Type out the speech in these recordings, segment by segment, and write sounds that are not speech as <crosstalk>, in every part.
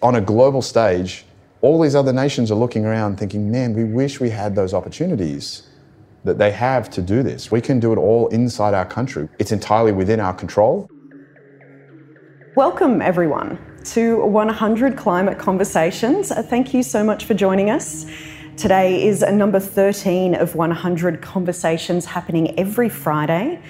On a global stage, all these other nations are looking around thinking, man, we wish we had those opportunities that they have to do this. We can do it all inside our country. It's entirely within our control. Welcome, everyone, to 100 Climate Conversations. Thank you so much for joining us. Today is number 13 of 100 conversations happening every Friday.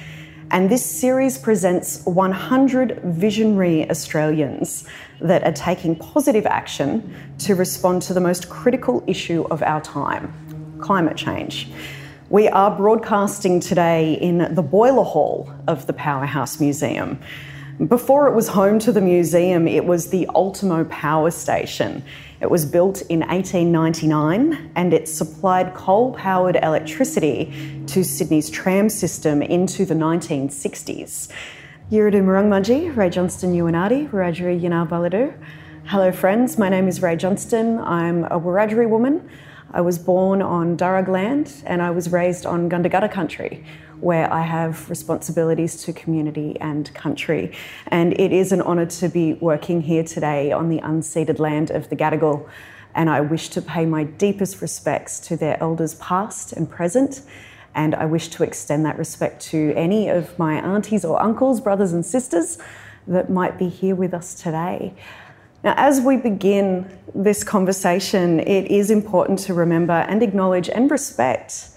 And this series presents 100 visionary Australians that are taking positive action to respond to the most critical issue of our time climate change. We are broadcasting today in the Boiler Hall of the Powerhouse Museum. Before it was home to the museum, it was the Ultimo Power Station. It was built in 1899 and it supplied coal powered electricity to Sydney's tram system into the 1960s. Yiridu Murungmaji, Rae Johnston Uinati, Wiradjuri Yanar Baladu. Hello, friends. My name is Rae Johnston. I'm a Wiradjuri woman. I was born on Darug land and I was raised on Gundungurra country, where I have responsibilities to community and country. And it is an honour to be working here today on the unceded land of the Gadigal. And I wish to pay my deepest respects to their elders past and present. And I wish to extend that respect to any of my aunties or uncles, brothers and sisters that might be here with us today. Now, as we begin this conversation, it is important to remember and acknowledge and respect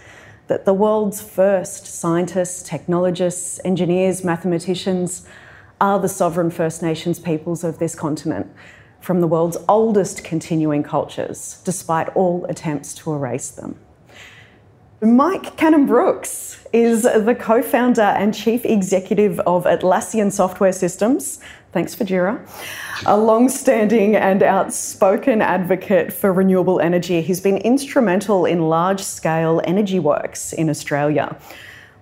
that the world's first scientists, technologists, engineers, mathematicians are the sovereign First Nations peoples of this continent from the world's oldest continuing cultures, despite all attempts to erase them. Mike Cannon-Brookes is the co founder and chief executive of Atlassian Software Systems. Thanks for Jira. A long standing and outspoken advocate for renewable energy. He's been instrumental in large scale energy works in Australia.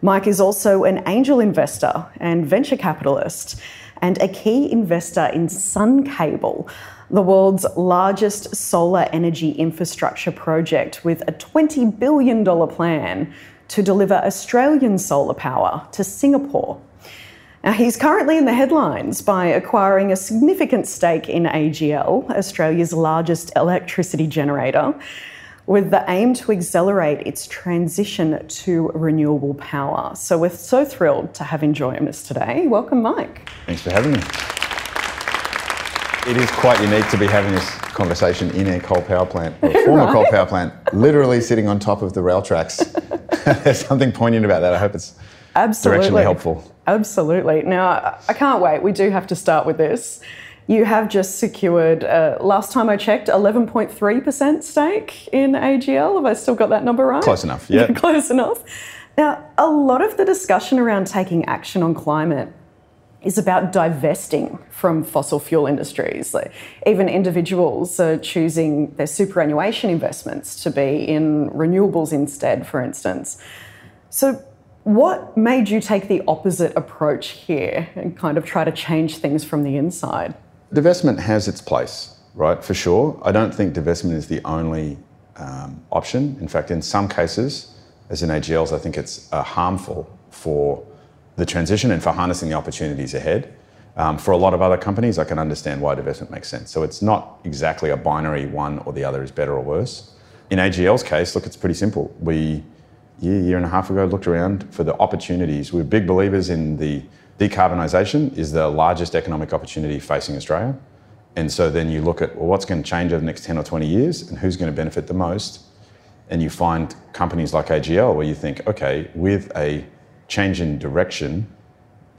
Mike is also an angel investor and venture capitalist and a key investor in Sun Cable, the world's largest solar energy infrastructure project with a $20 billion plan to deliver Australian solar power to Singapore. Now, he's currently in the headlines by acquiring a significant stake in AGL, Australia's largest electricity generator, with the aim to accelerate its transition to renewable power. So, we're so thrilled to have him join us today. Welcome, Mike. Thanks for having me. It is quite unique to be having this conversation in a coal power plant, or a <laughs> former coal power plant, literally sitting on top of the rail tracks. There's <laughs> <laughs> something poignant about that. I hope it's Absolutely. directionally helpful. Absolutely. Now, I can't wait. We do have to start with this. You have just secured, uh, last time I checked, 11.3% stake in AGL. Have I still got that number right? Close enough, yeah. Close enough. Now, a lot of the discussion around taking action on climate is about divesting from fossil fuel industries. Like, even individuals are choosing their superannuation investments to be in renewables instead, for instance. So, what made you take the opposite approach here and kind of try to change things from the inside? Divestment has its place, right? For sure. I don't think divestment is the only um, option. In fact, in some cases, as in AGLs, I think it's uh, harmful for the transition and for harnessing the opportunities ahead. Um, for a lot of other companies, I can understand why divestment makes sense. So it's not exactly a binary one or the other is better or worse. In AGL's case, look, it's pretty simple. We, year, year and a half ago, looked around for the opportunities. We're big believers in the decarbonisation is the largest economic opportunity facing Australia. And so then you look at, well, what's going to change over the next 10 or 20 years and who's going to benefit the most? And you find companies like AGL where you think, okay, with a change in direction,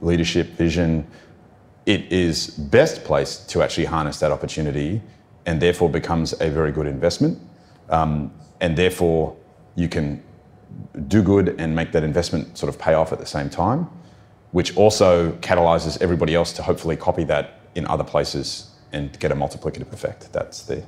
leadership, vision, it is best placed to actually harness that opportunity and therefore becomes a very good investment. Um, and therefore, you can do good and make that investment sort of pay off at the same time, which also catalyzes everybody else to hopefully copy that in other places and get a multiplicative effect. That's the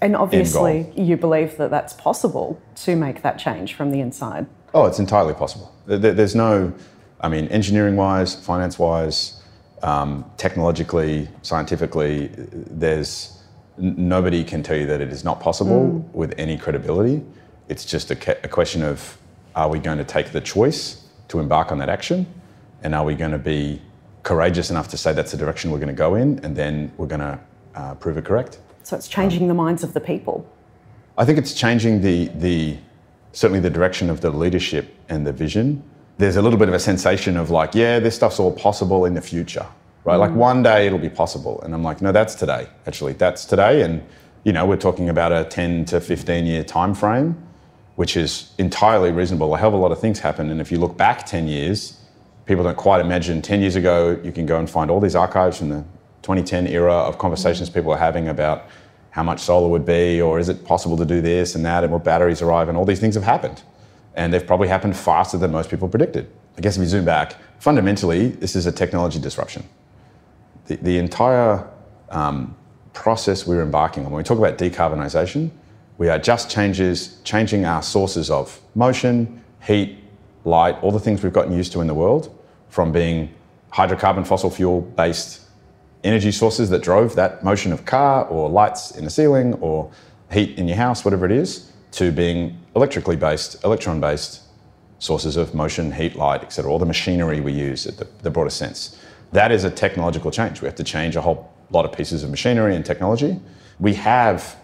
And obviously, you believe that that's possible to make that change from the inside. Oh, it's entirely possible. There- there- There's no, I mean, engineering wise, finance wise, um, technologically, scientifically, there's nobody can tell you that it is not possible with any credibility. It's just a, ca- a question of are we going to take the choice to embark on that action? And are we going to be courageous enough to say that's the direction we're going to go in and then we're going to uh, prove it correct? So it's changing the minds of the people. I think it's changing the, the certainly the direction of the leadership and the vision. There's a little bit of a sensation of like, yeah, this stuff's all possible in the future, right? Mm. Like one day it'll be possible. And I'm like, no, that's today, actually. That's today. And, you know, we're talking about a 10 to 15 year time frame, which is entirely reasonable. A hell of a lot of things happen. And if you look back 10 years, people don't quite imagine 10 years ago, you can go and find all these archives from the 2010 era of conversations mm. people are having about how much solar would be, or is it possible to do this and that, and will batteries arrive, and all these things have happened. And they've probably happened faster than most people predicted. I guess if you zoom back, fundamentally, this is a technology disruption. The, the entire um, process we're embarking on, when we talk about decarbonisation, we are just changes, changing our sources of motion, heat, light, all the things we've gotten used to in the world, from being hydrocarbon fossil fuel based energy sources that drove that motion of car or lights in the ceiling or heat in your house, whatever it is, to being electrically based, electron based sources of motion, heat, light, etc., all the machinery we use at the, the sense. That is a technological change. We have to change a whole lot of pieces of machinery and technology. We have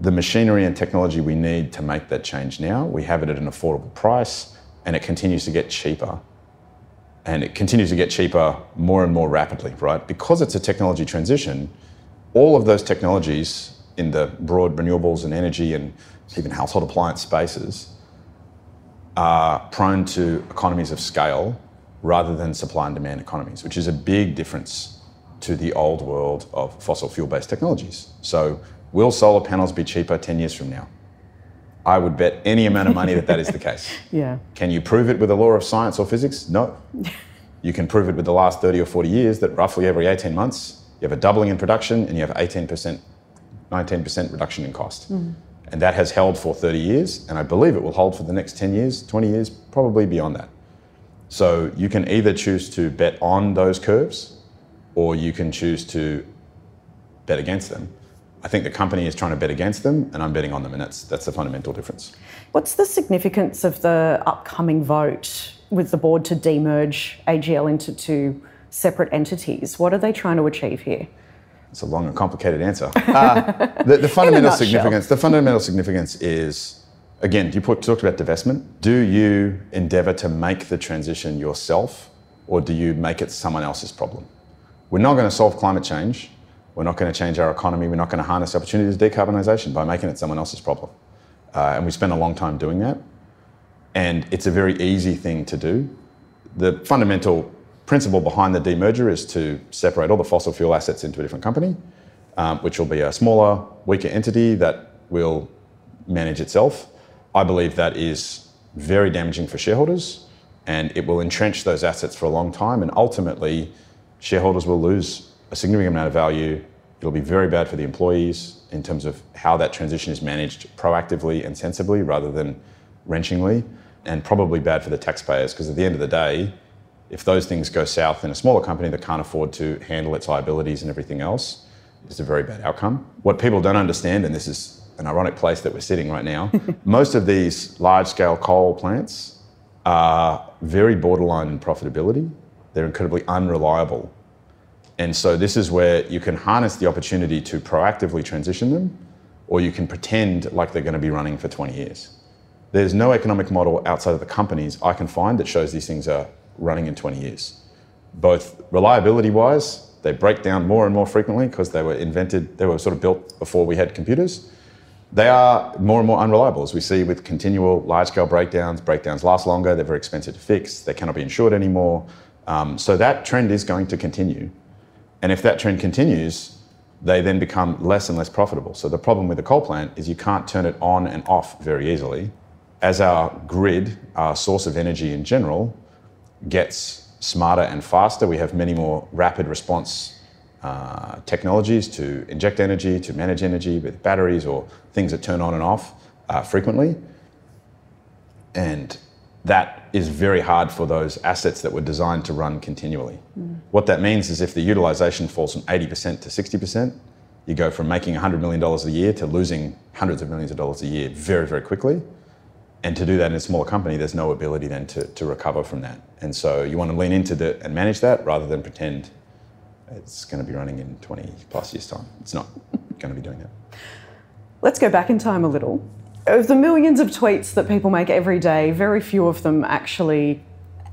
the machinery and technology we need to make that change now. We have it at an affordable price and it continues to get cheaper and it continues to get cheaper more and more rapidly, right? Because it's a technology transition, all of those technologies in the broad renewables and energy and even household appliance spaces are prone to economies of scale rather than supply and demand economies, which is a big difference to the old world of fossil fuel based technologies. So, will solar panels be cheaper 10 years from now? I would bet any amount of money that that is the <laughs> case. yeah. Can you prove it with a law of science or physics? No. <laughs> you can prove it with the last 30 or 40 years that roughly every 18 months you have a doubling in production and you have 18%, 19% reduction in cost. Mm. And that has held for 30 years, and I believe it will hold for the next 10 years, 20 years, probably beyond that. So you can either choose to bet on those curves or you can choose to bet against them. I think the company is trying to bet against them, and I'm betting on them, and that's that's the fundamental difference. What's the significance of the upcoming vote with the board to demerge AGL into two separate entities? What are they trying to achieve here? It's a long and complicated answer. <laughs> Uh, the, the fundamental significance. The fundamental significance is, again, you put, talked about divestment. Do you endeavour to make the transition yourself, or do you make it someone else's problem? We're not going to solve climate change we're not going to change our economy. We're not going to harness opportunities of decarbonisation by making it someone else's problem. Uh, and we spend a long time doing that. And it's a very easy thing to do. The fundamental principle behind the demerger is to separate all the fossil fuel assets into a different company, um, which will be a smaller, weaker entity that will manage itself. I believe that is very damaging for shareholders and it will entrench those assets for a long time. And ultimately, shareholders will lose a significant amount of value. It'll be very bad for the employees in terms of how that transition is managed proactively and sensibly rather than wrenchingly, and probably bad for the taxpayers because at the end of the day, if those things go south in a smaller company that can't afford to handle its liabilities and everything else, it's a very bad outcome. What people don't understand, and this is an ironic place that we're sitting right now, <laughs> most of these large scale coal plants are very borderline in profitability. They're incredibly unreliable and so this is where you can harness the opportunity to proactively transition them, or you can pretend like they're going to be running for 20 years. There's no economic model outside of the companies I can find that shows these things are running in 20 years. Both reliability wise, they break down more and more frequently because they were invented, they were sort of built before we had computers. They are more and more unreliable, as we see with continual large scale breakdowns. Breakdowns last longer, they're very expensive to fix, they cannot be insured anymore. Um, so that trend is going to continue. And if that trend continues, they then become less and less profitable. So the problem with the coal plant is you can't turn it on and off very easily. As our grid, our source of energy in general, gets smarter and faster, we have many more rapid response uh, technologies to inject energy, to manage energy with batteries or things that turn on and off uh, frequently. And that is very hard for those assets that were designed to run continually. Mm. What that means is if the utilization falls from 80% to 60%, you go from making $100 million a year to losing hundreds of millions of dollars a year very, very quickly. And to do that in a smaller company, there's no ability then to, to recover from that. And so you want to lean into it and manage that rather than pretend it's going to be running in 20 plus years' time. It's not. going to be doing that. Let's go back in time a little. Of the millions of tweets that people make every day, very few of them actually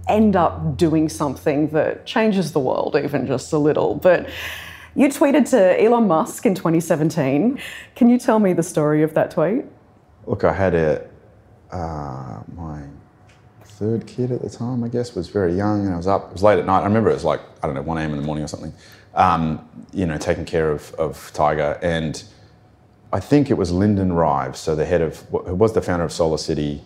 end up doing something that changes the world, even just a little. But you tweeted to Elon Musk in 2017. Can you tell me the story of that tweet? Look, I had a, uh, my third kid at the time, I guess, was very young and I was up, it was late at night. I remember it was like, I don't know, 1 a.m. in the morning or something, um, you know, taking care of, of Tiger. And I think it was Lyndon Rives, so the head of, who was the founder of Solar City,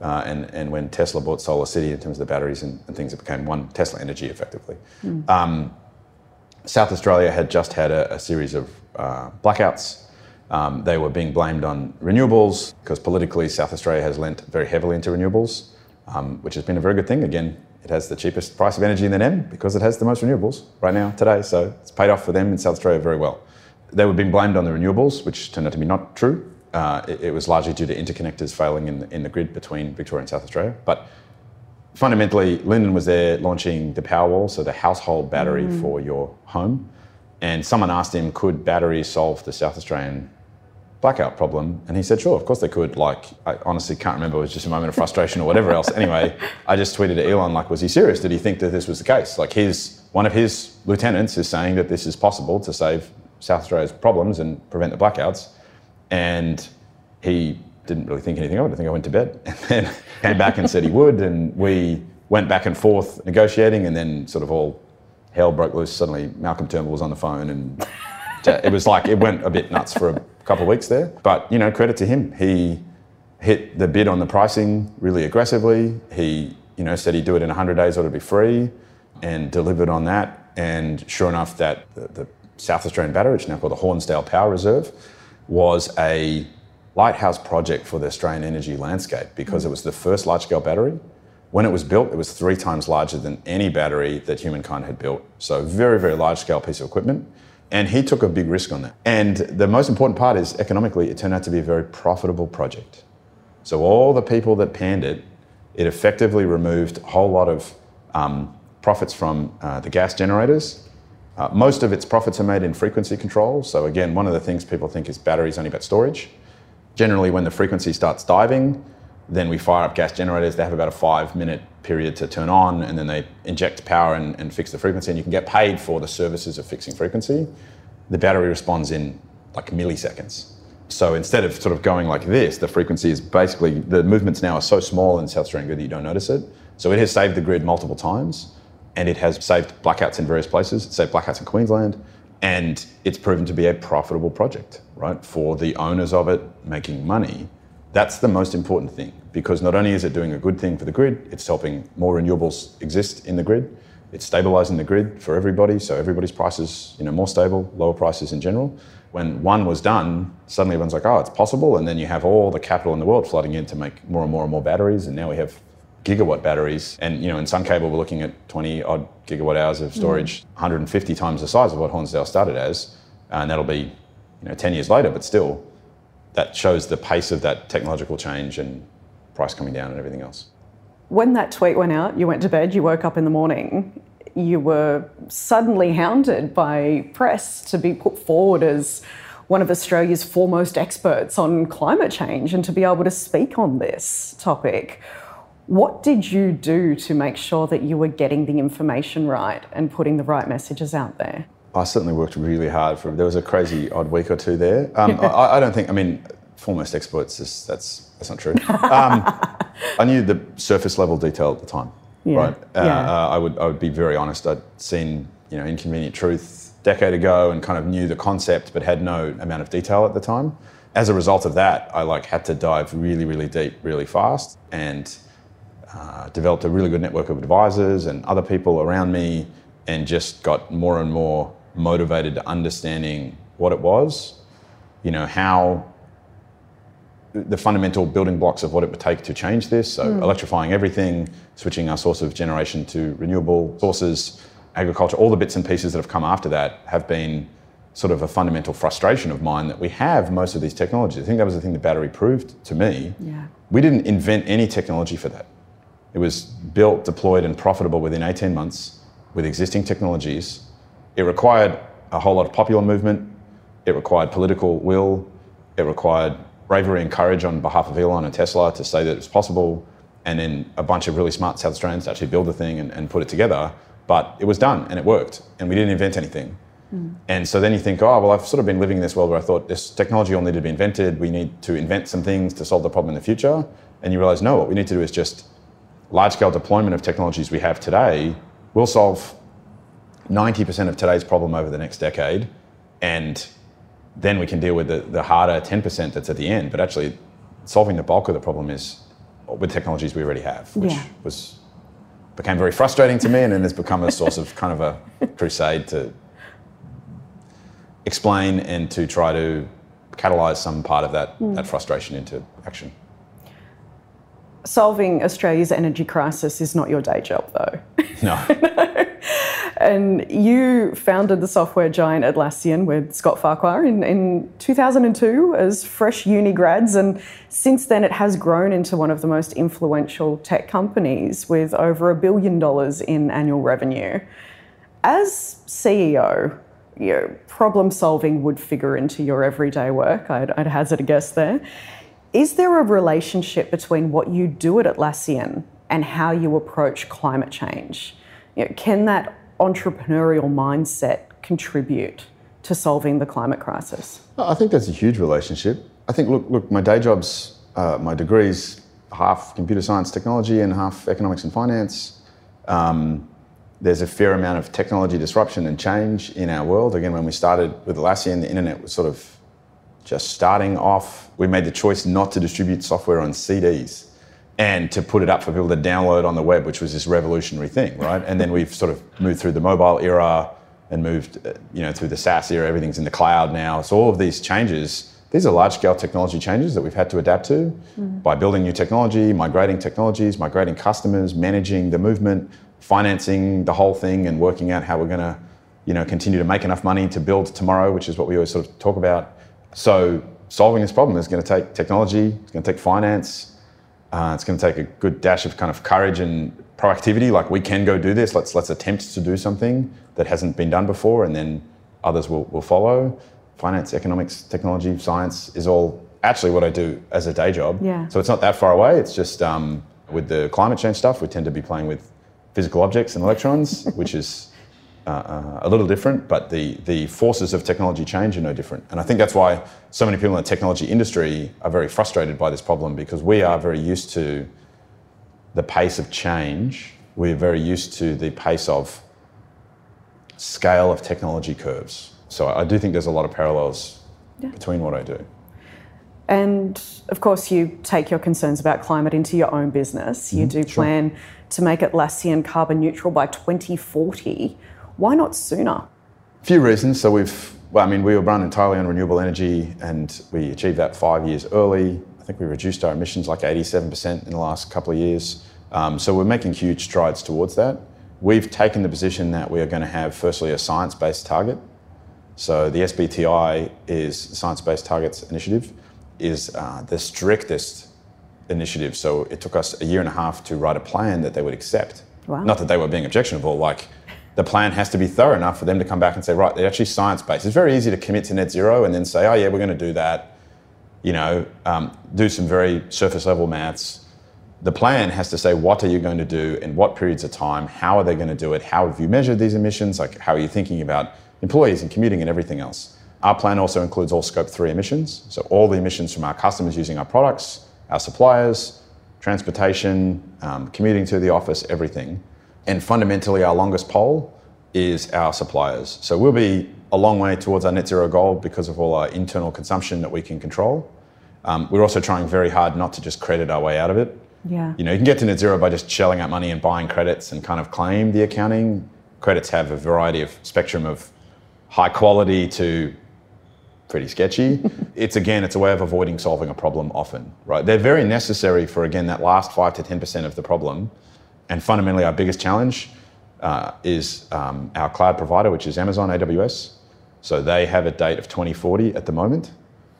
uh, and, and when Tesla bought Solar City in terms of the batteries and, and things, it became one Tesla Energy effectively. Mm. Um, South Australia had just had a, a series of uh, blackouts. Um, they were being blamed on renewables because politically South Australia has lent very heavily into renewables, um, which has been a very good thing. Again, it has the cheapest price of energy in the NEM because it has the most renewables right now today. So it's paid off for them in South Australia very well they were being blamed on the renewables, which turned out to be not true. Uh, it, it, was largely due to interconnectors failing in the, in the grid between Victoria and South Australia. But fundamentally, Lyndon was there launching the Powerwall, so the household battery mm. for your home. And someone asked him, could batteries solve the South Australian blackout problem? And he said, sure, of course they could. Like, I honestly can't remember, it was just a moment of frustration or whatever else. Anyway, I just tweeted to Elon, like, was he serious? Did he think that this was the case? Like, his, one of his lieutenants is saying that this is possible to save South Australia's problems and prevent the blackouts. And he didn't really think anything of it. I think I went to bed <laughs> and then came back and said he would. And we went back and forth negotiating, and then sort of all hell broke loose. Suddenly, Malcolm Turnbull was on the phone, and it was like it went a bit nuts for a couple of weeks there. But you know, credit to him. He hit the bid on the pricing really aggressively. He you know said he'd do it in 100 days or it'd be free, and delivered on that. And sure enough, that the, the South Australian Battery, which is now called the Hornsdale Power Reserve, was a lighthouse project for the Australian energy landscape because it was the first large scale battery. When it was built, it was three times larger than any battery that humankind had built. So, very, very large scale piece of equipment. And he took a big risk on that. And the most important part is economically, it turned out to be a very profitable project. So, all the people that panned it, it effectively removed a whole lot of um, profits from uh, the gas generators uh, most of its profits are made in frequency control. So, again, one of the things people think is batteries only about storage. Generally, when the frequency starts diving, then we fire up gas generators. They have about a five minute period to turn on, and then they inject power and, and fix the frequency. And you can get paid for the services of fixing frequency. The battery responds in like milliseconds. So instead of sort of going like this, the frequency is basically the movements now are so small in South Australian that you don't notice it. So it has saved the grid multiple times and it has saved blackouts in various places. It's saved blackouts in Queensland, and it's proven to be a profitable project, right? For the owners of it making money, that's the most important thing because not only is it doing a good thing for the grid, it's helping more renewables exist in the grid. It's stabilizing the grid for everybody, so everybody's prices, you know, more stable, lower prices in general. When one was done, suddenly everyone's like, oh, it's possible, and then you have all the capital in the world flooding in to make more and more and more batteries, and now we have gigawatt batteries. And you know, in SunCable, we're looking at 20 odd gigawatt hours of storage, mm. 150 times the size of what Hornsdale started as, and that'll be you know 10 years later. But still, that shows the pace of that technological change and price coming down and everything else. When that tweet went out, you went to bed, you woke up in the morning, you were suddenly hounded by press to be put forward as one of Australia's foremost experts on climate change and to be able to speak on this topic. What did you do to make sure that you were getting the information right and putting the right messages out there? I certainly worked really hard for. There was a crazy odd week or two there. Um, <laughs> I, I, don't think. I mean, foremost experts. Is, that's that's not true. Um, <laughs> I knew the surface level detail at the time. Yeah. Right. Uh, yeah. Uh, I would I would be very honest. I'd seen you know Inconvenient Truth a decade ago and kind of knew the concept, but had no amount of detail at the time. As a result of that, I like had to dive really really deep, really fast, and uh, developed a really good network of advisors and other people around me, and just got more and more motivated to understanding what it was, you know, how the fundamental building blocks of what it would take to change this. So, mm. electrifying everything, switching our source of generation to renewable sources, agriculture, all the bits and pieces that have come after that have been sort of a fundamental frustration of mine that we have most of these technologies. I think that was the thing the battery proved to me. Yeah. We didn't invent any technology for that. It was built, deployed, and profitable within 18 months with existing technologies. It required a whole lot of popular movement, It required political will. It required bravery and courage on behalf of Elon and Tesla to say that it was possible, and then a bunch of really smart South Australians to actually build the thing and, and put it together. But it was done and it worked, and we didn't invent anything. Hmm. And so then you think, oh, well, I've sort of been living in this world where I thought this technology all needed to be invented. We need to invent some things to solve the problem in the future. And you realize, no, what we need to do is just large scale deployment of technologies we have today will solve 90% of today's problem over the next decade. And then we can deal with the, the harder 10% that's at the end. But actually, solving the bulk of the problem is with technologies we already have, which Yeah. was became very frustrating to me and then has become a source of kind of a crusade to explain and to try to catalyze some part of that, hmm. that frustration into action. Solving Australia's energy crisis is not your day job, though. No. <laughs> And you founded the software giant Atlassian with Scott Farquhar in, in 2002 as fresh uni grads. And since then, it has grown into one of the most influential tech companies with over a billion dollars in annual revenue. As CEO, you know, problem solving would figure into your everyday work, I'd, I'd hazard a guess there. Is there a relationship between what you do at Atlassian and how you approach climate change? You know, can that entrepreneurial mindset contribute to solving the climate crisis? I think that's a huge relationship. I think, look, look, my day job's, uh, my degrees, half computer science technology and half economics and finance. Um, there's a fair amount of technology disruption and change in our world. Again, when we started with Atlassian, the internet was sort of just starting off. We made the choice not to distribute software on CDs and to put it up for people to download on the web, which was this revolutionary thing, right? And then we've sort of moved through the mobile era and moved, uh, you know, through the SaaS era. Everything's in the cloud now. So all of these changes, these are large-scale technology changes that we've had to adapt to by building new technology, migrating technologies, migrating customers, managing the movement, financing the whole thing, and working out how we're going to, you know, continue to make enough money to build tomorrow, which is what we always sort of talk about. So solving this problem is going to take technology, it's going to take finance, uh, it's going to take a good dash of kind of courage and proactivity. Like we can go do this. Let's let's attempt to do something that hasn't been done before, and then others will, will follow. Finance, economics, technology, science is all actually what I do as a day job. Yeah. So it's not that far away. It's just um, with the climate change stuff, we tend to be playing with physical objects and electrons, <laughs> which is uh, a little different, but the, the forces of technology change are no different. And I think that's why so many people in the technology industry are very frustrated by this problem because we are very used to the pace of change. We're very used to the pace of scale of technology curves. So I do think there's a lot of parallels between what I do. And of course, you take your concerns about climate into your own business. You do plan to make Atlassian carbon neutral by 2040. Why not sooner? A few reasons. So we've, well, I mean, we were run entirely on renewable energy and we achieved that five years early. I think we reduced our emissions like 87% in the last couple of years. Um, so we're making huge strides towards that. We've taken the position that we are going to have, firstly, a science based target. So the SBTI is Science Based Targets Initiative, is uh, the strictest initiative. So it took us a year and a half to write a plan that they would accept. Wow. Not that they were being objectionable, like the plan has to be thorough enough for them to come back and say, right, they're actually science based. It's very easy to commit to net zero and then say, oh yeah, we're going to do that. You know, um, do some very surface level maths. The plan has to say what are you going to do in what periods of time, how are they going to do it, how have you measured these emissions, like how are you thinking about employees and commuting and everything else. Our plan also includes all scope three emissions, so all the emissions from our customers using our products, our suppliers, transportation, um, commuting to the office, everything. And fundamentally, our longest pole is our suppliers. So we'll be a long way towards our net zero goal because of all our internal consumption that we can control. Um, we're also trying very hard not to just credit our way out of it. Yeah. You know, you can get to net zero by just shelling out money and buying credits and kind of claim the accounting. Credits have a variety of spectrum of high quality to pretty sketchy. <laughs> it's again, it's a way of avoiding solving a problem often, right? They're very necessary for again that last five to ten percent of the problem. And fundamentally, our biggest challenge uh, is um, our cloud provider, which is Amazon AWS. So they have a date of 2040 at the moment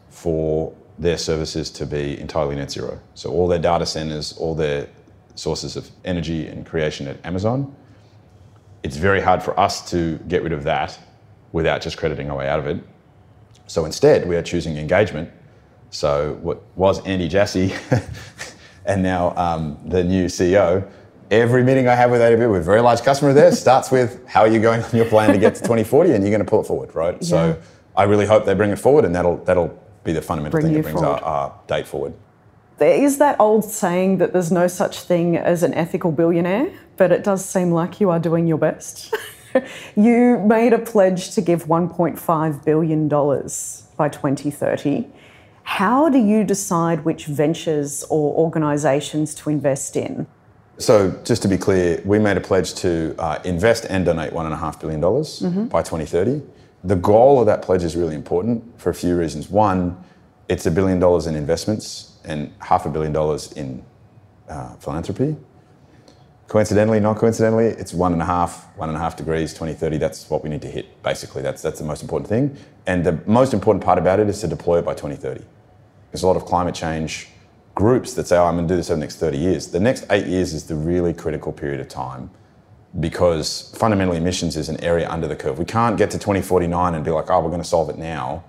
for their services to be entirely net zero. So all their data centers, all their sources of energy and creation at Amazon. It's very hard for us to get rid of that without just crediting our way out of it. So instead, we are choosing engagement. So what was Andy Jassy <laughs> and now um, the new CEO, every meeting I have with AWS, with a very large customer there, starts with how are you going on your plan to get to 2040 and you're going to pull it forward, right? Yeah. So I really hope they bring it forward and that'll, that'll be the fundamental bring thing that brings our, our date forward. There is that old saying that there's no such thing as an ethical billionaire, but it does seem like you are doing your best. <laughs> you made a pledge to give $1.5 billion by 2030. How do you decide which ventures or organisations to invest in? So, just to be clear, we made a pledge to uh, invest and donate $1.5 billion mm-hmm. by 2030. The goal of that pledge is really important for a few reasons. One, it's a billion dollars in investments and half a billion dollars in uh, philanthropy. Coincidentally, not coincidentally, it's one and a half, one and a half degrees, 2030. That's what we need to hit, basically. That's, that's the most important thing. And the most important part about it is to deploy it by 2030. There's a lot of climate change groups that say, oh, I'm going to do this over the next 30 years. The next eight years is the really critical period of time because fundamentally emissions is an area under the curve. We can't get to 2049 and be like, oh, we're going to solve it now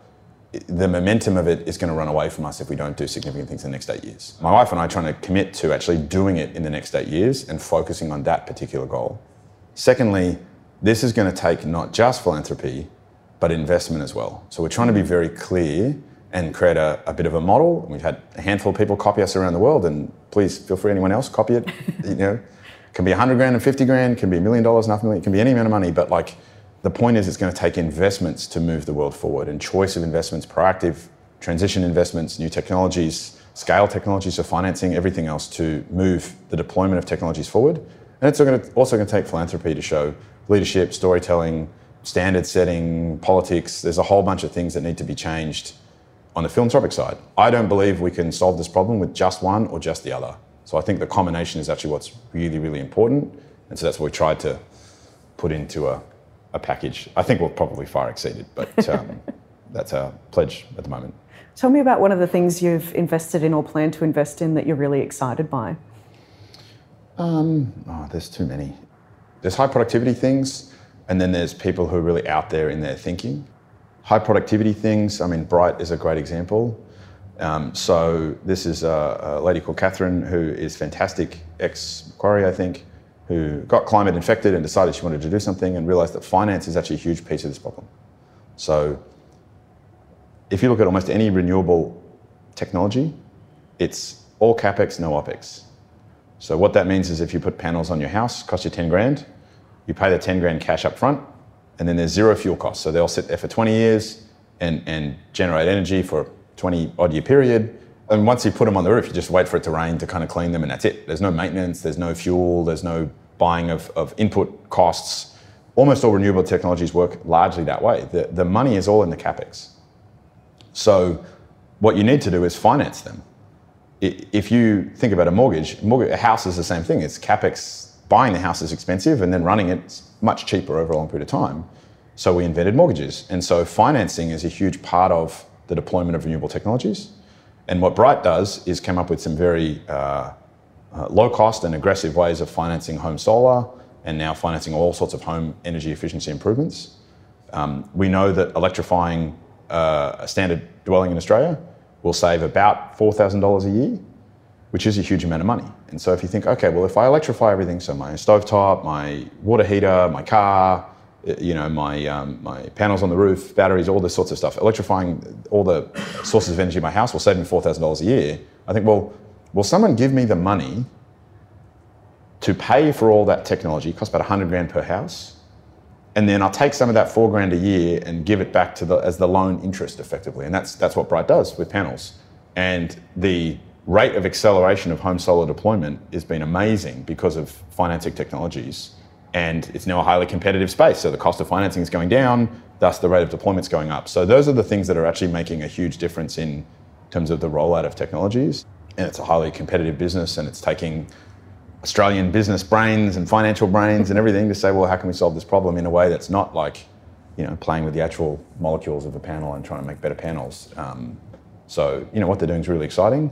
the momentum of it is going to run away from us if we don't do significant things in the next eight years. My wife and I are trying to commit to actually doing it in the next eight years and focusing on that particular goal. Secondly, this is going to take not just philanthropy, but investment as well. So we're trying to be very clear and create a, a bit of a model. We've had a handful of people copy us around the world, and please feel free, anyone else, copy it. <laughs> you know, it can be 100 grand and 50 grand, can be a million dollars, nothing, it can be any amount of money, but like the point is, it's going to take investments to move the world forward and choice of investments, proactive transition investments, new technologies, scale technologies for financing, everything else to move the deployment of technologies forward. And it's also going to take philanthropy to show leadership, storytelling, standard setting, politics. There's a whole bunch of things that need to be changed on the philanthropic side. I don't believe we can solve this problem with just one or just the other. So I think the combination is actually what's really, really important. And so that's what we tried to put into a a package. I think we'll probably far exceed it, but <laughs> um, that's our pledge at the moment. Tell me about one of the things you've invested in or plan to invest in that you're really excited by. Um, oh, there's too many. There's high productivity things, and then there's people who are really out there in their thinking. High productivity things, I mean, Brighte is a great example. Um, so this is a, a, lady called Catherine who is fantastic, ex Macquarie, I think, who got climate infected and decided she wanted to do something and realized that finance is actually a huge piece of this problem. So if you look at almost any renewable technology, it's all capex, no opex. So what that means is if you put panels on your house, cost you 10 grand, you pay the 10 grand cash up front, and then there's zero fuel costs. So they'll sit there for 20 years and, and generate energy for a 20 odd year period and once you put them on the roof, you just wait for it to rain to kind of clean them, and that's it. There's no maintenance, there's no fuel, there's no buying of, of input costs. Almost all renewable technologies work largely that way. The, the money is all in the capex. So, what you need to do is finance them. If you think about a mortgage, mortgage a house is the same thing. It's capex. Buying the house is expensive, and then running it's much cheaper over a long period of time. So we invented mortgages, and so financing is a huge part of the deployment of renewable technologies. And what Brighte does is come up with some very uh, uh, low cost and aggressive ways of financing home solar and now financing all sorts of home energy efficiency improvements. Um, we know that electrifying uh, a standard dwelling in Australia will save about $4,000 a year, which is a huge amount of money. And so if you think, okay, well, if I electrify everything, so my stovetop, my water heater, my car, you know, my, um, my panels on the roof, batteries, all this sorts of stuff. Electrifying all the sources of energy in my house will save me $4,000 a year. I think, well, will someone give me the money to pay for all that technology? It costs about 100 grand per house. And then I'll take some of that four grand a year and give it back to the, as the loan interest effectively. And that's, that's what Brighte does with panels. And the rate of acceleration of home solar deployment has been amazing because of financing technologies and it's now a highly competitive space. So the cost of financing is going down, thus the rate of deployment is going up. So those are the things that are actually making a huge difference in terms of the rollout of technologies. And it's a highly competitive business, and it's taking Australian business brains and financial brains and everything to say, well, how can we solve this problem in a way that's not like, you know, playing with the actual molecules of a panel and trying to make better panels. Um, so, you know, what they're doing is really exciting.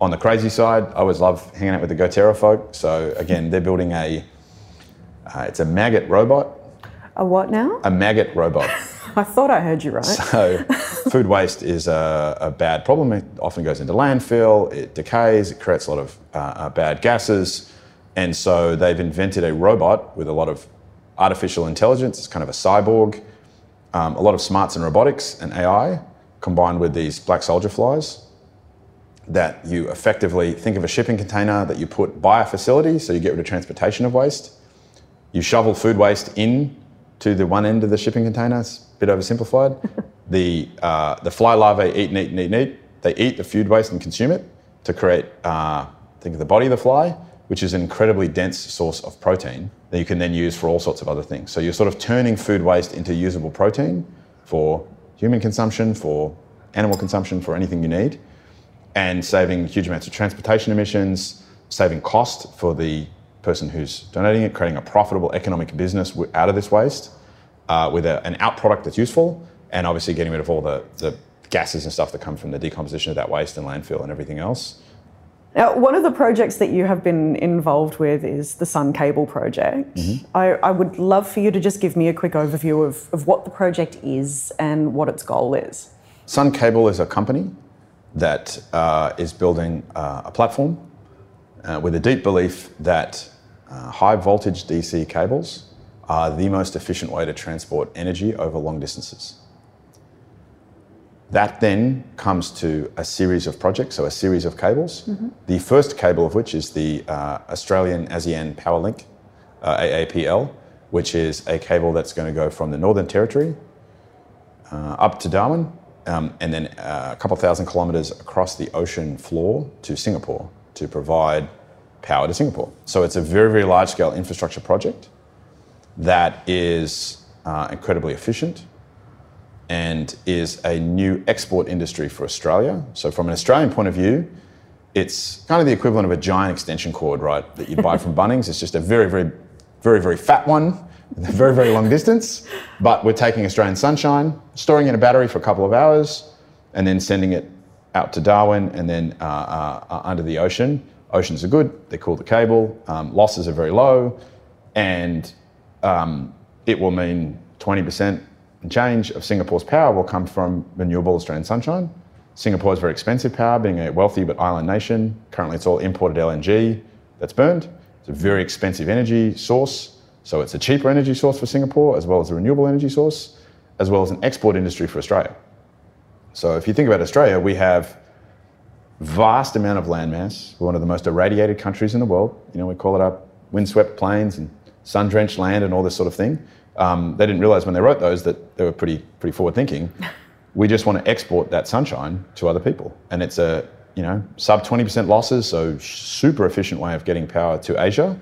On the crazy side, I always love hanging out with the GoTerra folk. So again, they're building a uh, it's a maggot robot. A what now? A maggot robot. <laughs> I thought I heard you right. So food waste is a, a, bad problem. It often goes into landfill, it decays, it creates a lot of uh, uh, bad gases. And so they've invented a robot with a lot of artificial intelligence. It's kind of a cyborg, um, a lot of smarts and robotics and AI combined with these black soldier flies that you effectively think of a shipping container that you put by a facility, so you get rid of transportation of waste. You shovel food waste in to the one end of the shipping container. It's a bit oversimplified. <laughs> the uh, the fly larvae eat and eat and eat and eat. They eat the food waste and consume it to create uh, think of the body of the fly, which is an incredibly dense source of protein that you can then use for all sorts of other things. So you're sort of turning food waste into usable protein for human consumption, for animal consumption, for anything you need and saving huge amounts of transportation emissions, saving cost for the person who's donating it, creating a profitable economic business out of this waste uh, with a, an out product that's useful, and obviously getting rid of all the, the gases and stuff that come from the decomposition of that waste and landfill and everything else. Now, one of the projects that you have been involved with is the Sun Cable project. Mm-hmm. I, I, would love for you to just give me a quick overview of, of what the project is and what its goal is. Sun Cable is a company that uh, is building uh, a platform uh, with a deep belief that uh, high voltage DC cables are the most efficient way to transport energy over long distances. That then comes to a series of projects, so a series of cables. Mm-hmm. The first cable of which is the uh, Australian ASEAN Power Link, uh, AAPL, which is a cable that's going to go from the Northern Territory up to Darwin um, and then uh, a couple thousand kilometres across the ocean floor to Singapore to provide power to Singapore. So it's a very, very large scale infrastructure project that is uh, incredibly efficient and is a new export industry for Australia. So, from an Australian point of view, it's kind of the equivalent of a giant extension cord, right, that you buy from <laughs> Bunnings. It's just a very, very, very, very fat one <laughs> very, very long distance, but we're taking Australian sunshine, storing in a battery for a couple of hours, and then sending it out to Darwin and then uh, uh, uh, under the ocean. Oceans are good, they cool the cable, um, losses are very low, and um, it will mean 20% change of Singapore's power will come from renewable Australian sunshine. Singapore is very expensive power, being a wealthy but island nation. Currently, it's all imported LNG that's burned. It's a very expensive energy source. So it's a cheaper energy source for Singapore, as well as a renewable energy source, as well as an export industry for Australia. So if you think about Australia, we have vast amount of landmass. We're one of the most irradiated countries in the world. You know, we call it up windswept plains and sun-drenched land and all this sort of thing. Um, they didn't realize when they wrote those that they were pretty pretty forward thinking. <laughs> we just want to export that sunshine to other people, and it's a you know sub 20% losses, so super efficient way of getting power to Asia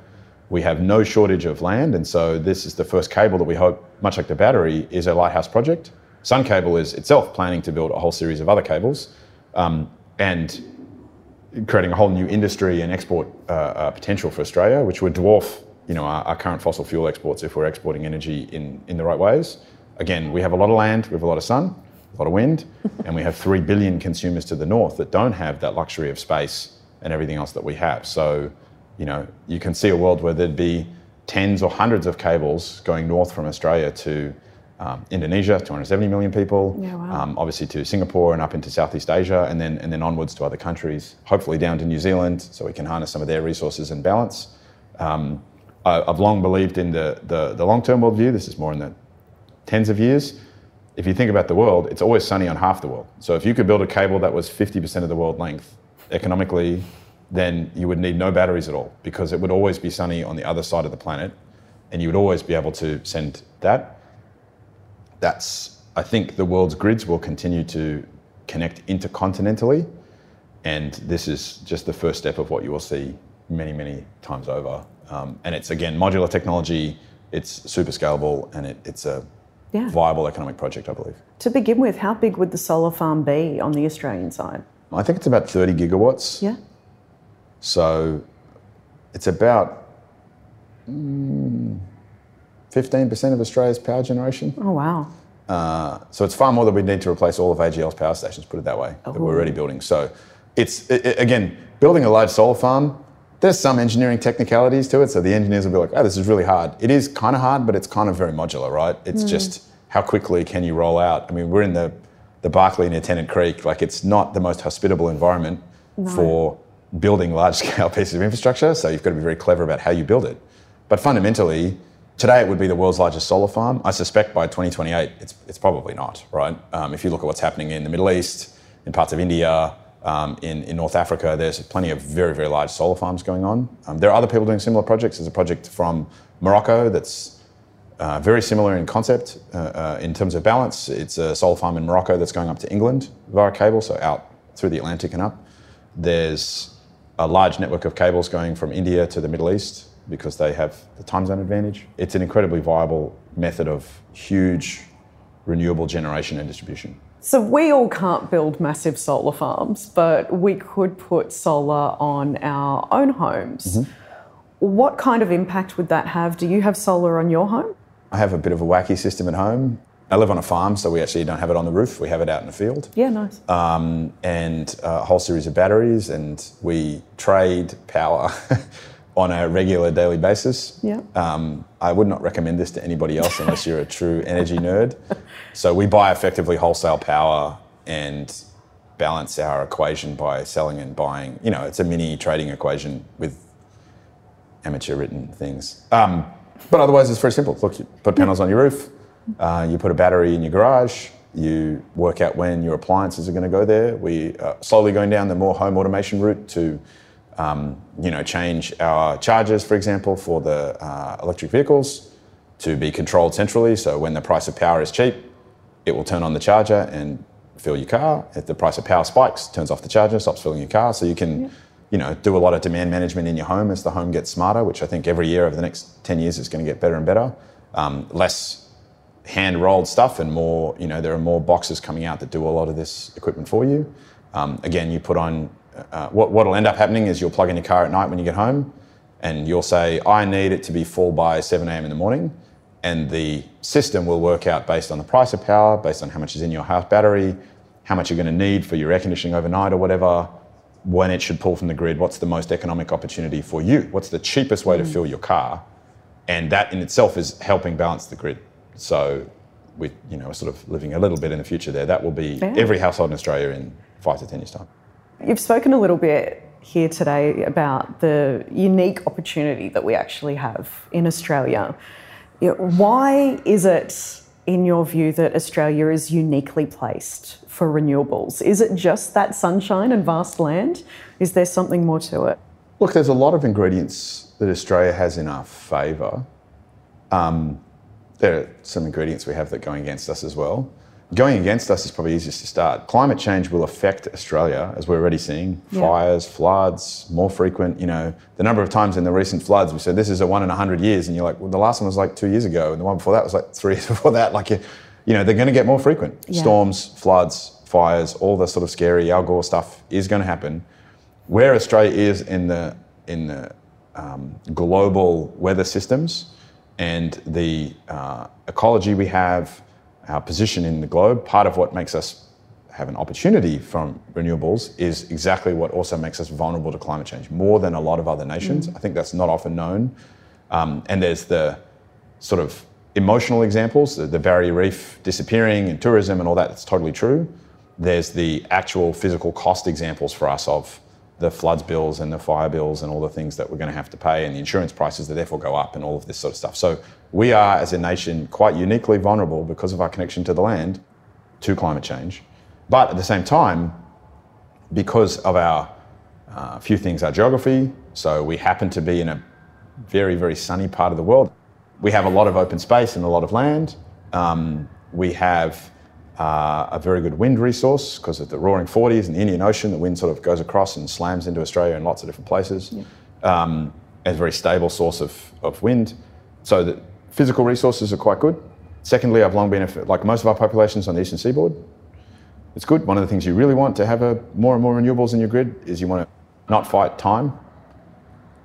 we have no shortage of land, and so this is the first cable that we hope, much like the battery, is a lighthouse project. Sun Cable is itself planning to build a whole series of other cables, um, and creating a whole new industry and export uh, uh, potential for Australia, which would dwarf you know our, our, current fossil fuel exports if we're exporting energy in in the right ways. Again, we have a lot of land, we have a lot of sun, a lot of wind, <laughs> and we have three billion consumers to the north that don't have that luxury of space and everything else that we have. So you know, you can see a world where there'd be tens or hundreds of cables going north from Australia to um, Indonesia, 270 million people, yeah, wow. um, obviously to Singapore and up into Southeast Asia, and then and then onwards to other countries. Hopefully down to New Zealand, so we can harness some of their resources and balance. Um, I, have long believed in the the, the long term worldview. This is more in the tens of years. If you think about the world, it's always sunny on half the world. So if you could build a cable that was 50% of the world length, economically, then you would need no batteries at all because it would always be sunny on the other side of the planet and you would always be able to send that. That's, I think the world's grids will continue to connect intercontinentally. And this is just the first step of what you will see many, many times over. Um, and it's, again, modular technology, it's super scalable, and it, it's a yeah. viable economic project, I believe. To begin with, how big would the solar farm be on the Australian side? I think it's about 30 gigawatts. Yeah. So it's about mm, 15% of Australia's power generation. Oh, wow. Uh, so it's far more than we need to replace all of AGL's power stations, put it that way, oh. that we're already building. So it's, it, it, again, building a large solar farm, there's some engineering technicalities to it. So the engineers will be like, oh, this is really hard. It is kind of hard, but it's kind of very modular, right? It's mm. just how quickly can you roll out? I mean, we're in the the Barkly near Tennant Creek. Like it's not the most hospitable environment for building large scale <laughs> pieces of infrastructure. So you've got to be very clever about how you build it. But fundamentally, today it would be the world's largest solar farm. I suspect by 2028, it's, it's probably not, right? Um, if you look at what's happening in the Middle East, in parts of India, um, in, in North Africa, there's plenty of very, very large solar farms going on. Um, there are other people doing similar projects. There's a project from Morocco that's uh, very similar in concept uh, uh, in terms of balance. It's a solar farm in Morocco that's going up to England via cable, so out through the Atlantic and up. There's a large network of cables going from India to the Middle East because they have the time zone advantage. It's an incredibly viable method of huge renewable generation and distribution. So we all can't build massive solar farms, but we could put solar on our own homes. Mm-hmm. What kind of impact would that have? Do you have solar on your home? I have a bit of a wacky system at home. I live on a farm, so we actually don't have it on the roof. We have it out in the field. Yeah, nice. Um, and a whole series of batteries, and we trade power <laughs> on a regular daily basis. Yeah. Um, I would not recommend this to anybody else unless you're a true <laughs> energy nerd. So we buy effectively wholesale power and balance our equation by selling and buying. You know, it's a mini trading equation with amateur written things. Um, but otherwise, it's very simple. Look, you put panels on your roof, uh, you put a battery in your garage, you work out when your appliances are going to go there. We are slowly going down the more home automation route to, um, you know, change our chargers, for example, for the uh, electric vehicles to be controlled centrally. So when the price of power is cheap, it will turn on the charger and fill your car. If the price of power spikes, turns off the charger, stops filling your car. So you can, yeah. you know, do a lot of demand management in your home as the home gets smarter, which I think every year over the next 10 years is going to get better and better. Um, less hand rolled stuff and more, you know, there are more boxes coming out that do a lot of this equipment for you. Um, again, you put on, uh, what will end up happening is you'll plug in your car at night when you get home and you'll say, I need it to be full by 7 a.m. in the morning. And the system will work out based on the price of power, based on how much is in your house battery, how much you're going to need for your air conditioning overnight or whatever, when it should pull from the grid, what's the most economic opportunity for you, what's the cheapest way mm. to fill your car. And that in itself is helping balance the grid. So we, you know, are sort of living a little bit in the future there. That will be yeah. every household in Australia in five to ten years' time. You've spoken a little bit here today about the unique opportunity that we actually have in Australia. Why is it, in your view, that Australia is uniquely placed for renewables? Is it just that sunshine and vast land? Is there something more to it? Look, there's a lot of ingredients that Australia has in our favour. Um, there are some ingredients we have that going against us as well. Going against us is probably easiest to start. Climate change will affect Australia, as we're already seeing. Yeah. Fires, floods, more frequent. You know, the number of times in the recent floods we said this is a one in a hundred years, and you're like, well, the last one was like two years ago, and the one before that was like three years <laughs> before that. Like, you, you know, they're going to get more frequent. Yeah. Storms, floods, fires, all the sort of scary Al Gore stuff is going to happen. Where Australia is in the in the um, global weather systems, and the uh, ecology we have, our position in the globe, part of what makes us have an opportunity from renewables is exactly what also makes us vulnerable to climate change more than a lot of other nations. Mm. I think that's not often known. Um, and there's the sort of emotional examples, the, the barrier reef disappearing and tourism and all that, that's totally true. There's the actual physical cost examples for us of the floods bills and the fire bills and all the things that we're going to have to pay and the insurance prices that therefore go up and all of this sort of stuff. So we are, as a nation, quite uniquely vulnerable because of our connection to the land to climate change. But at the same time, because of our uh, few things, our geography, so we happen to be in a very, very sunny part of the world. We have a lot of open space and a lot of land. Um, we have uh, a very good wind resource because of the roaring 40s and the Indian Ocean. The wind sort of goes across and slams into Australia in lots of different places. Yeah. Um, a very stable source of, of wind. So the physical resources are quite good. Secondly, I've long been, a, like most of our populations on the eastern seaboard, it's good. One of the things you really want to have a, more and more renewables in your grid is you want to not fight time.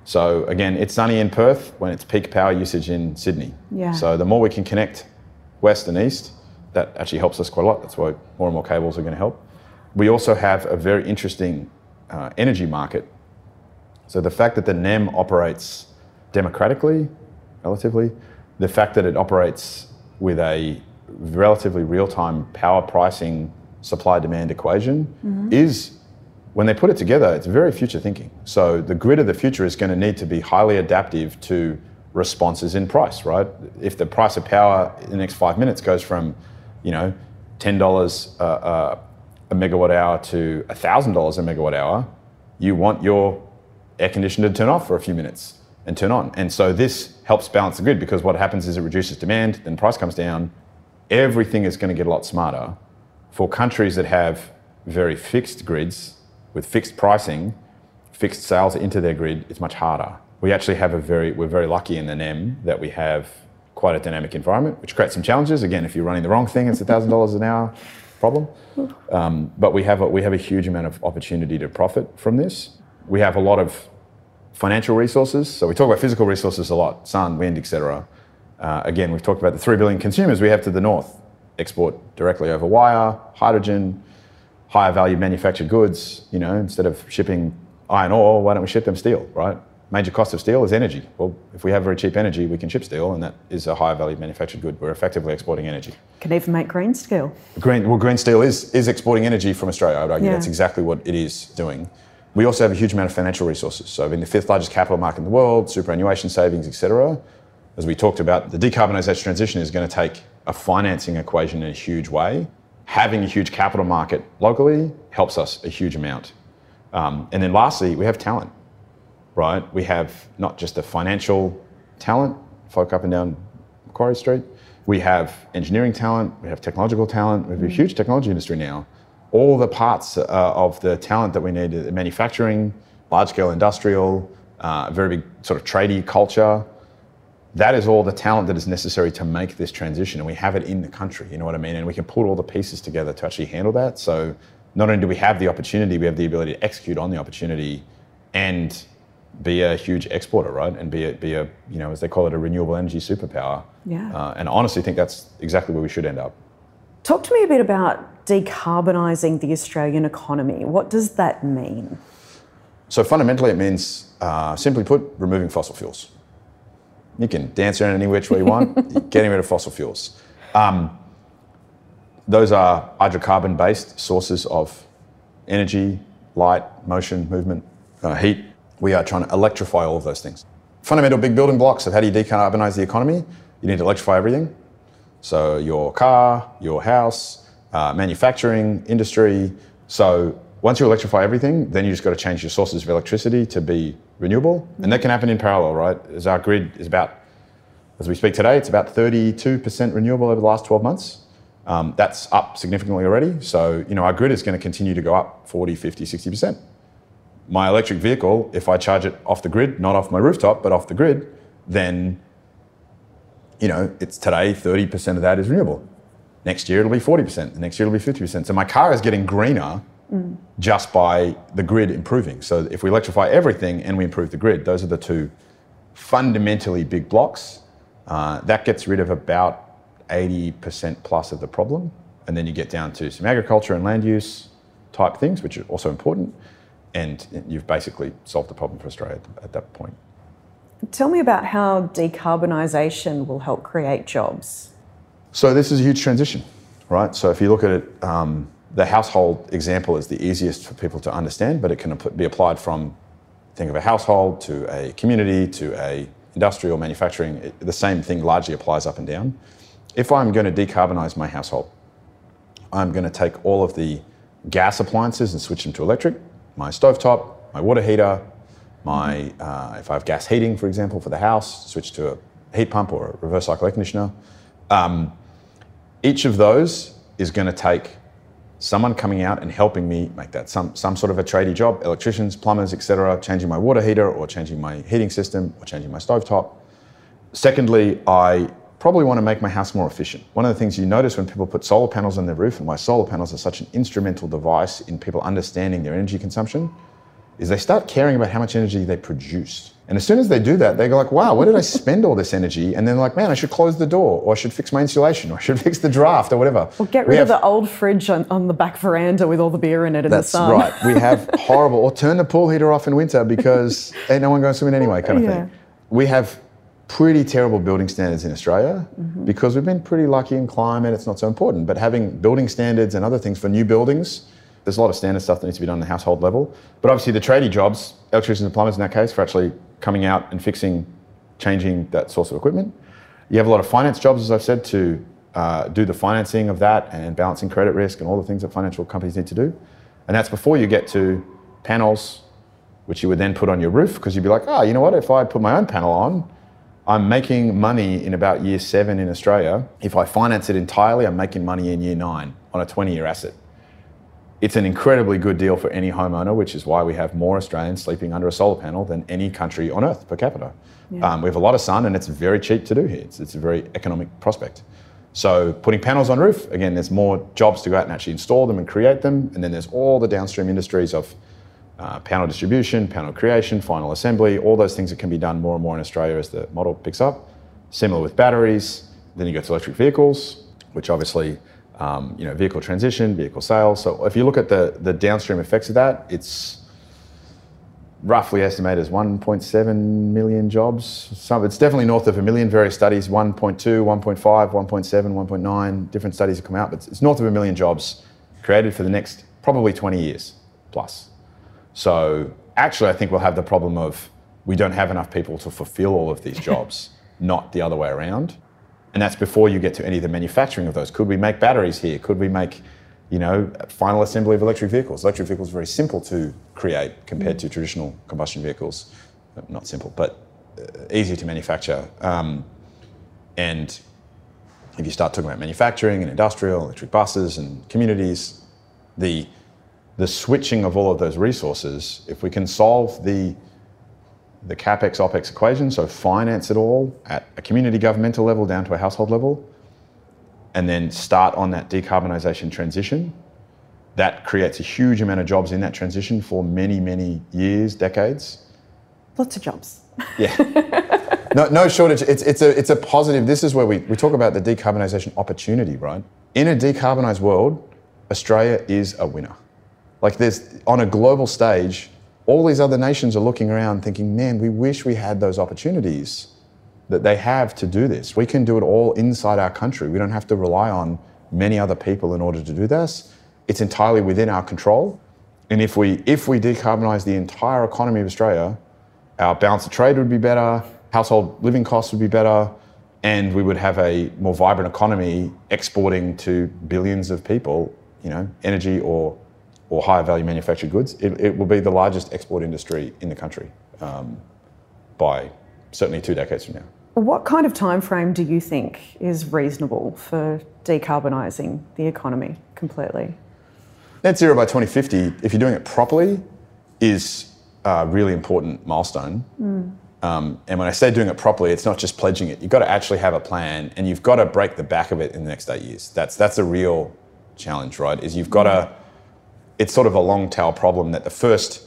So again, it's sunny in Perth when it's peak power usage in Sydney. Yeah. So the more we can connect west and east, that actually helps us quite a lot. That's why more and more cables are going to help. We also have a very interesting uh, energy market. So the fact that the NEM operates democratically, relatively, the fact that it operates with a relatively real-time power pricing supply demand equation is when they put it together, it's very future thinking. So the grid of the future is going to need to be highly adaptive to responses in price, right? If the price of power in the next five minutes goes from, you know, ten dollars uh, uh, a megawatt hour to thousand dollars a megawatt hour, you want your air conditioner to turn off for a few minutes and turn on. And so this helps balance the grid because what happens is it reduces demand, then price comes down. Everything is going to get a lot smarter. For countries that have very fixed grids with fixed pricing, fixed sales into their grid, it's much harder. We actually have a very, we're very lucky in the NEM that we have quite a dynamic environment, which creates some challenges. Again, if you're running the wrong thing, it's a $1,000 an hour problem. Um, but we have, a, we have a huge amount of opportunity to profit from this. We have a lot of financial resources. So we talk about physical resources a lot, sun, wind, etc. Uh, again, we've talked about the 3 billion consumers we have to the north, export directly over wire, hydrogen, higher value manufactured goods. You know, instead of shipping iron ore, why don't we ship them steel, right? Major cost of steel is energy. Well, if we have very cheap energy, we can ship steel, and that is a higher value manufactured good. We're effectively exporting energy. Can even make green steel. Green, well, green steel is, is exporting energy from Australia. I would argue Yeah. that's exactly what it is doing. We also have a huge amount of financial resources. So, in the fifth largest capital market in the world, superannuation savings, etc. As we talked about, the decarbonisation transition is going to take a financing equation in a huge way. Having a huge capital market locally helps us a huge amount. Um, and then lastly, we have talent, right? We have not just the financial talent, folk up and down Macquarie Street. We have engineering talent, we have technological talent, we have a huge technology industry now. All the parts uh, of the talent that we need, uh, manufacturing, large scale industrial, uh, very big sort of tradie culture, that is all the talent that is necessary to make this transition. And we have it in the country, you know what I mean? And we can put all the pieces together to actually handle that. So not only do we have the opportunity, we have the ability to execute on the opportunity and be a huge exporter, right? And be a, be a you know, as they call it, a renewable energy superpower. Yeah. Uh, and I honestly think that's exactly where we should end up. Talk to me a bit about decarbonising the Australian economy. What does that mean? So fundamentally, it means, uh, simply put, removing fossil fuels. You can dance around any which way you want, <laughs> getting rid of fossil fuels. Um, those are hydrocarbon based sources of energy, light, motion, movement, uh, heat. We are trying to electrify all of those things. Fundamental big building blocks of how do you decarbonize the economy? You need to electrify everything. So your car, your house, uh, manufacturing, industry. So once you electrify everything, then you just got to change your sources of electricity to be renewable, and that can happen in parallel, right? As our grid is about, as we speak today, it's about 32% renewable over the last 12 months. Um, that's up significantly already. So you know our grid is going to continue to go up 40, 50, 60%. My electric vehicle, if I charge it off the grid, not off my rooftop, but off the grid, then you know, it's today 30% of that is renewable. Next year it'll be 40%. The next year it'll be 50%. So my car is getting greener just by the grid improving. So if we electrify everything and we improve the grid, those are the two fundamentally big blocks. Uh, that gets rid of about 80% plus of the problem. And then you get down to some agriculture and land use type things, which are also important. And you've basically solved the problem for Australia at, at that point. Tell me about how decarbonisation will help create jobs. So this is a huge transition, right? So if you look at it, um, the household example is the easiest for people to understand, but it can be applied from think of a household to a community to a industrial manufacturing. It, the same thing largely applies up and down. If I'm going to decarbonise my household, I'm going to take all of the gas appliances and switch them to electric. My stovetop, my water heater, my uh, if I have gas heating, for example, for the house, switch to a heat pump or a reverse cycle air conditioner. Um, each of those is going to take someone coming out and helping me make that some some sort of a tradie job, electricians, plumbers, etc., changing my water heater or changing my heating system or changing my stovetop. Secondly, I probably want to make my house more efficient. One of the things you notice when people put solar panels on their roof, and why solar panels are such an instrumental device in people understanding their energy consumption, is they start caring about how much energy they produce. And as soon as they do that, they go like, wow, where did I spend all this energy? And then like, man, I should close the door, or I should fix my insulation, or I should <laughs> fix the draft, or whatever. Or get rid of the old fridge on, on the back veranda with all the beer in it in the sun. That's right. We <laughs> have horrible, or turn the pool heater off in winter because ain't no one going swimming anyway, kind of Yeah. thing. We have pretty terrible building standards in Australia because we've been pretty lucky in climate, it's not so important. But having building standards and other things for new buildings, there's a lot of standard stuff that needs to be done on the household level. But obviously, the tradie jobs, electricians and plumbers in that case, for actually coming out and fixing, changing that source of equipment. You have a lot of finance jobs, as I've said, to uh, do the financing of that and balancing credit risk and all the things that financial companies need to do. And that's before you get to panels, which you would then put on your roof because you'd be like, oh, you know what? If I put my own panel on, I'm making money in about year seven in Australia. If I finance it entirely, I'm making money in year nine on a 20 year asset. It's an incredibly good deal for any homeowner, which is why we have more Australians sleeping under a solar panel than any country on earth per capita. Yeah. Um, we have a lot of sun and it's very cheap to do here. It's, it's a very economic prospect. So putting panels on roof, again, there's more jobs to go out and actually install them and create them. And then there's all the downstream industries of uh, panel distribution, panel creation, final assembly, all those things that can be done more and more in Australia as the model picks up. Similar with batteries. Then you go to electric vehicles, which obviously, um, you know, vehicle transition, vehicle sales. So if you look at the, the downstream effects of that, it's roughly estimated as 1.7 million jobs. Some, it's definitely north of a million. Various studies, 1.2, 1.5, 1.7, 1.9, different studies have come out, but it's north of a million jobs created for the next probably 20 years plus. So actually, I think we'll have the problem of we don't have enough people to fulfill all of these <laughs> jobs, not the other way around. And that's before you get to any of the manufacturing of those. Could we make batteries here? Could we make, you know, final assembly of electric vehicles? Electric vehicles are very simple to create compared to traditional combustion vehicles. Not simple, but uh, easy to manufacture. Um, and if you start talking about manufacturing and industrial, electric buses and communities, the the switching of all of those resources, if we can solve the the capex opex equation, so finance it all at a community governmental level down to a household level, and then start on that decarbonisation transition, that creates a huge amount of jobs in that transition for many, many years, decades. Lots of jobs. Yeah. no, no shortage. It's, it's, a, it's a positive. This is where we, we talk about the decarbonisation opportunity, right? In a decarbonised world, Australia is a winner. Like there's on a global stage, all these other nations are looking around thinking, man, we wish we had those opportunities that they have to do this. We can do it all inside our country. We don't have to rely on many other people in order to do this. It's entirely within our control. And if we if we decarbonise the entire economy of Australia, our balance of trade would be better, household living costs would be better, and we would have a more vibrant economy exporting to billions of people, you know, energy or or higher value manufactured goods, it, it will be the largest export industry in the country um, by certainly two decades from now. What kind of time frame do you think is reasonable for decarbonising the economy completely? Net zero by 2050, if you're doing it properly, is a really important milestone. Mm. Um, and when I say doing it properly, it's not just pledging it. You've got to actually have a plan, and you've got to break the back of it in the next eight years. That's that's a real challenge, right? Is you've got to it's sort of a long tail problem that the first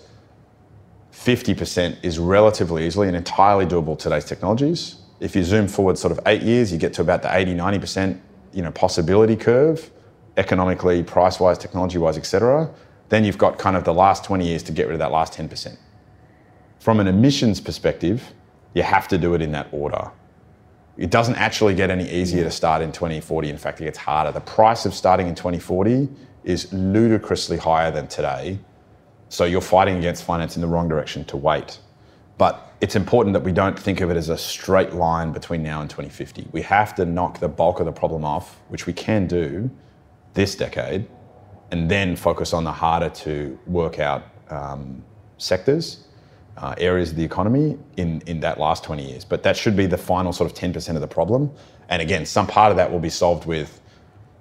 50% is relatively easily and entirely doable today's technologies. If you zoom forward sort of eight years, you get to about the 80, 90% you know, possibility curve, economically, price-wise, technology-wise, etc. Then you've got kind of the last 20 years to get rid of that last 10%. From an emissions perspective, you have to do it in that order. It doesn't actually get any easier to start in 2040. In fact, it gets harder. The price of starting in 2040 is ludicrously higher than today. So you're fighting against finance in the wrong direction to wait. But it's important that we don't think of it as a straight line between now and 2050. We have to knock the bulk of the problem off, which we can do this decade, and then focus on the harder to work out um, sectors, uh, areas of the economy in, in that last 20 years. But that should be the final sort of 10% of the problem. And again, some part of that will be solved with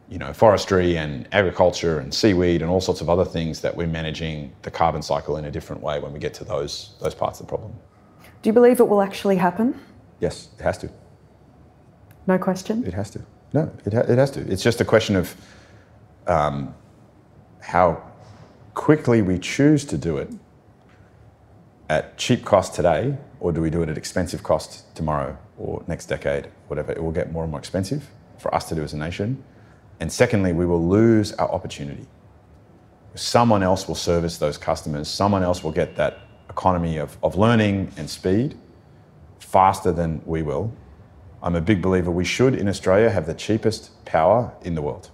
you know, forestry and agriculture and seaweed and all sorts of other things that we're managing the carbon cycle in a different way when we get to those, those parts of the problem. Do you believe it will actually happen? Yes, it has to. No question? It has to. No, it, ha- it has to. It's just a question of um, how quickly we choose to do it at cheap cost today, or do we do it at expensive cost tomorrow or next decade, whatever. It will get more and more expensive for us to do as a nation and secondly, we will lose our opportunity. Someone else will service those customers, someone else will get that economy of, of learning and speed. faster than we will. I'm a big believer we should in Australia have the cheapest power in the world.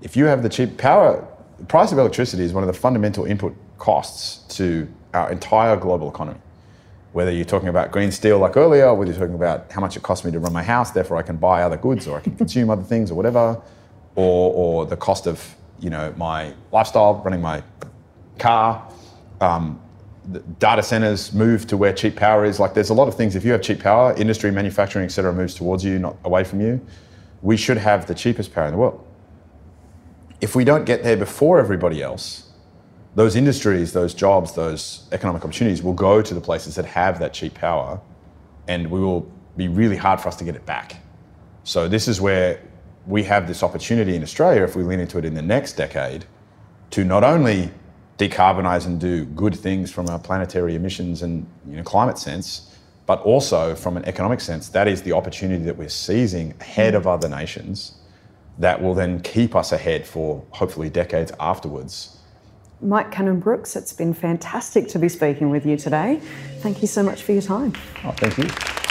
If you have the cheap power, the price of electricity is one of the fundamental input costs to our entire global economy. Whether you're talking about green steel like earlier, whether you're talking about how much it costs me to run my house, therefore I can buy other goods or I can consume other things or whatever, or, or the cost of you know my lifestyle, running my car, um, data centers move to where cheap power is. Like there's a lot of things. If you have cheap power, industry, manufacturing, etc., moves towards you, not away from you. We should have the cheapest power in the world. If we don't get there before everybody else, those industries, those jobs, those economic opportunities will go to the places that have that cheap power, and we will be really hard for us to get it back. So this is where we have this opportunity in Australia, if we lean into it in the next decade, to not only decarbonize and do good things from a planetary emissions and you know, climate sense, but also from an economic sense, that is the opportunity that we're seizing ahead of other nations that will then keep us ahead for hopefully decades afterwards. Mike Cannon-Brookes, it's been fantastic to be speaking with you today. Thank you so much for your time. Oh, thank you.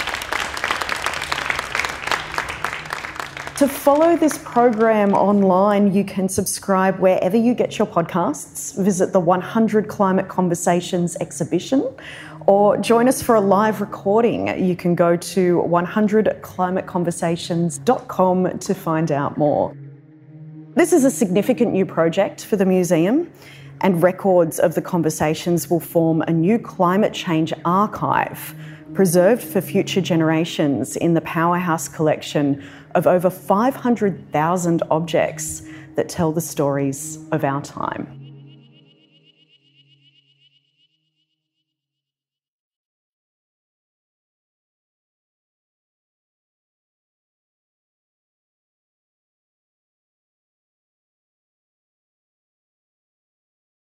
To follow this program online, you can subscribe wherever you get your podcasts, visit the 100 Climate Conversations exhibition, or join us for a live recording. You can go to 100climateconversations.com to find out more. This is a significant new project for the museum, and records of the conversations will form a new climate change archive preserved for future generations in the Powerhouse collection of over 500,000 objects that tell the stories of our time.